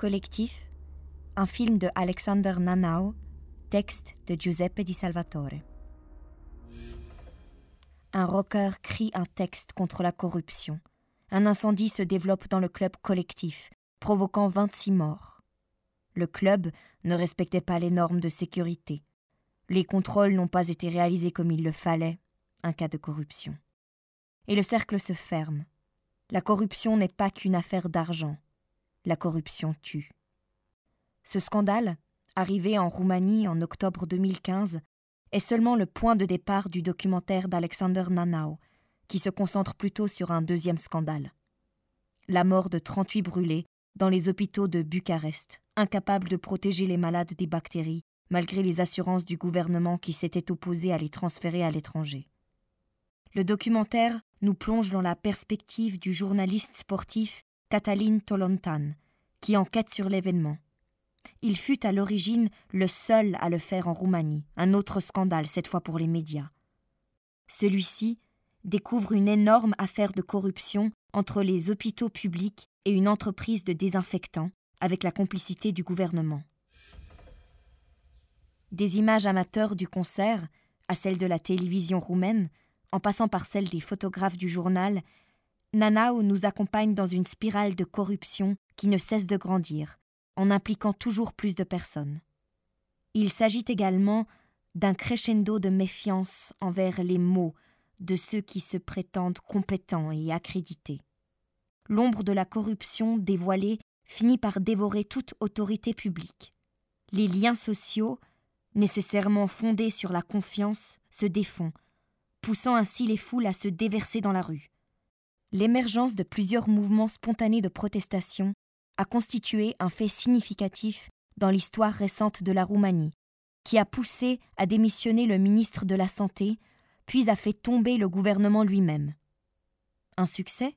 Collectif, un film de Alexander Nanau, texte de Giuseppe Di Salvatore. Un rocker crie un texte contre la corruption. Un incendie se développe dans le club collectif, provoquant 26 morts. Le club ne respectait pas les normes de sécurité. Les contrôles n'ont pas été réalisés comme il le fallait, un cas de corruption. Et le cercle se ferme. La corruption n'est pas qu'une affaire d'argent. La corruption tue. Ce scandale, arrivé en Roumanie en octobre 2015, est seulement le point de départ du documentaire d'Alexander Nanau, qui se concentre plutôt sur un deuxième scandale. La mort de 38 brûlés dans les hôpitaux de Bucarest, incapables de protéger les malades des bactéries, malgré les assurances du gouvernement qui s'était opposé à les transférer à l'étranger. Le documentaire nous plonge dans la perspective du journaliste sportif Catalin Tolontan, qui enquête sur l'événement. Il fut à l'origine le seul à le faire en Roumanie, un autre scandale cette fois pour les médias. Celui-ci découvre une énorme affaire de corruption entre les hôpitaux publics et une entreprise de désinfectants, avec la complicité du gouvernement. Des images amateurs du concert, à celles de la télévision roumaine, en passant par celles des photographes du journal, Nanao nous accompagne dans une spirale de corruption qui ne cesse de grandir, en impliquant toujours plus de personnes. Il s'agit également d'un crescendo de méfiance envers les mots de ceux qui se prétendent compétents et accrédités. L'ombre de la corruption dévoilée finit par dévorer toute autorité publique. Les liens sociaux, nécessairement fondés sur la confiance, se défont, poussant ainsi les foules à se déverser dans la rue. L'émergence de plusieurs mouvements spontanés de protestation a constitué un fait significatif dans l'histoire récente de la Roumanie, qui a poussé à démissionner le ministre de la Santé, puis a fait tomber le gouvernement lui-même. Un succès?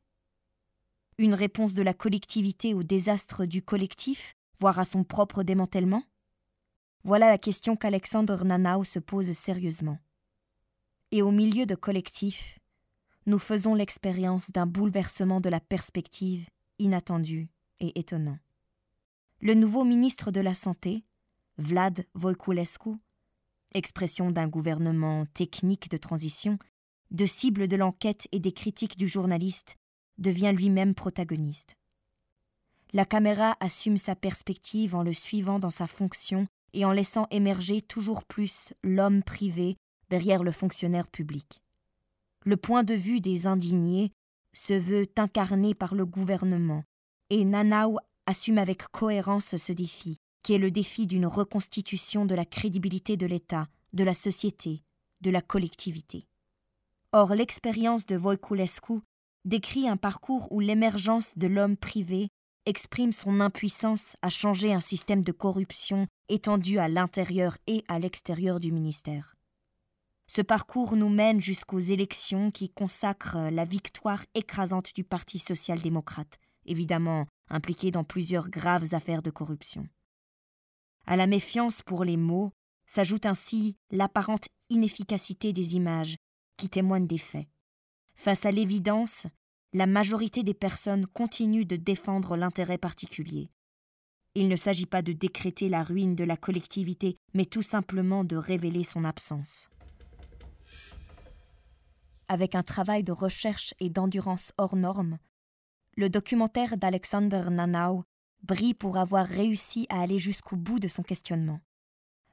Une réponse de la collectivité au désastre du collectif, voire à son propre démantèlement? Voilà la question qu'Alexandre Nanau se pose sérieusement. Et au milieu de collectifs, nous faisons l'expérience d'un bouleversement de la perspective inattendu et étonnant. Le nouveau ministre de la Santé, Vlad Voiculescu, expression d'un gouvernement technique de transition, de cible de l'enquête et des critiques du journaliste, devient lui-même protagoniste. La caméra assume sa perspective en le suivant dans sa fonction et en laissant émerger toujours plus l'homme privé derrière le fonctionnaire public. Le point de vue des indignés se veut incarné par le gouvernement, et Nanau assume avec cohérence ce défi, qui est le défi d'une reconstitution de la crédibilité de l'État, de la société, de la collectivité. Or, l'expérience de Voiculescu décrit un parcours où l'émergence de l'homme privé exprime son impuissance à changer un système de corruption étendu à l'intérieur et à l'extérieur du ministère. Ce parcours nous mène jusqu'aux élections qui consacrent la victoire écrasante du Parti social-démocrate, évidemment impliqué dans plusieurs graves affaires de corruption. À la méfiance pour les mots s'ajoute ainsi l'apparente inefficacité des images qui témoignent des faits. Face à l'évidence, la majorité des personnes continuent de défendre l'intérêt particulier. Il ne s'agit pas de décréter la ruine de la collectivité, mais tout simplement de révéler son absence. Avec un travail de recherche et d'endurance hors norme, le documentaire d'Alexander Nanau brille pour avoir réussi à aller jusqu'au bout de son questionnement.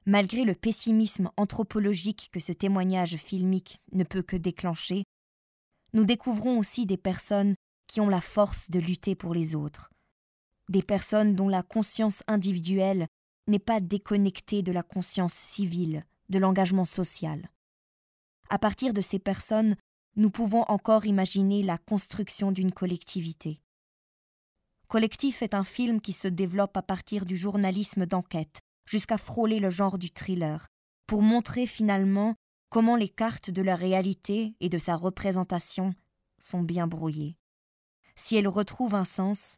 Malgré le pessimisme anthropologique que ce témoignage filmique ne peut que déclencher, nous découvrons aussi des personnes qui ont la force de lutter pour les autres, des personnes dont la conscience individuelle n'est pas déconnectée de la conscience civile, de l'engagement social. À partir de ces personnes, nous pouvons encore imaginer la construction d'une collectivité. Collectif est un film qui se développe à partir du journalisme d'enquête, jusqu'à frôler le genre du thriller, pour montrer finalement comment les cartes de la réalité et de sa représentation sont bien brouillées. Si elles retrouvent un sens,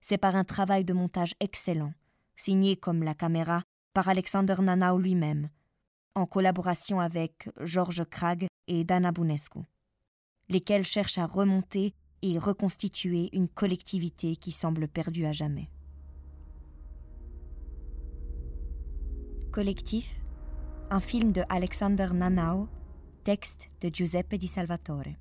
c'est par un travail de montage excellent, signé comme la caméra par Alexander Nanau lui-même, en collaboration avec Georges Krag et Dana Bunescu lesquels cherchent à remonter et reconstituer une collectivité qui semble perdue à jamais. Collectif, un film de Alexander Nanao, texte de Giuseppe Di Salvatore.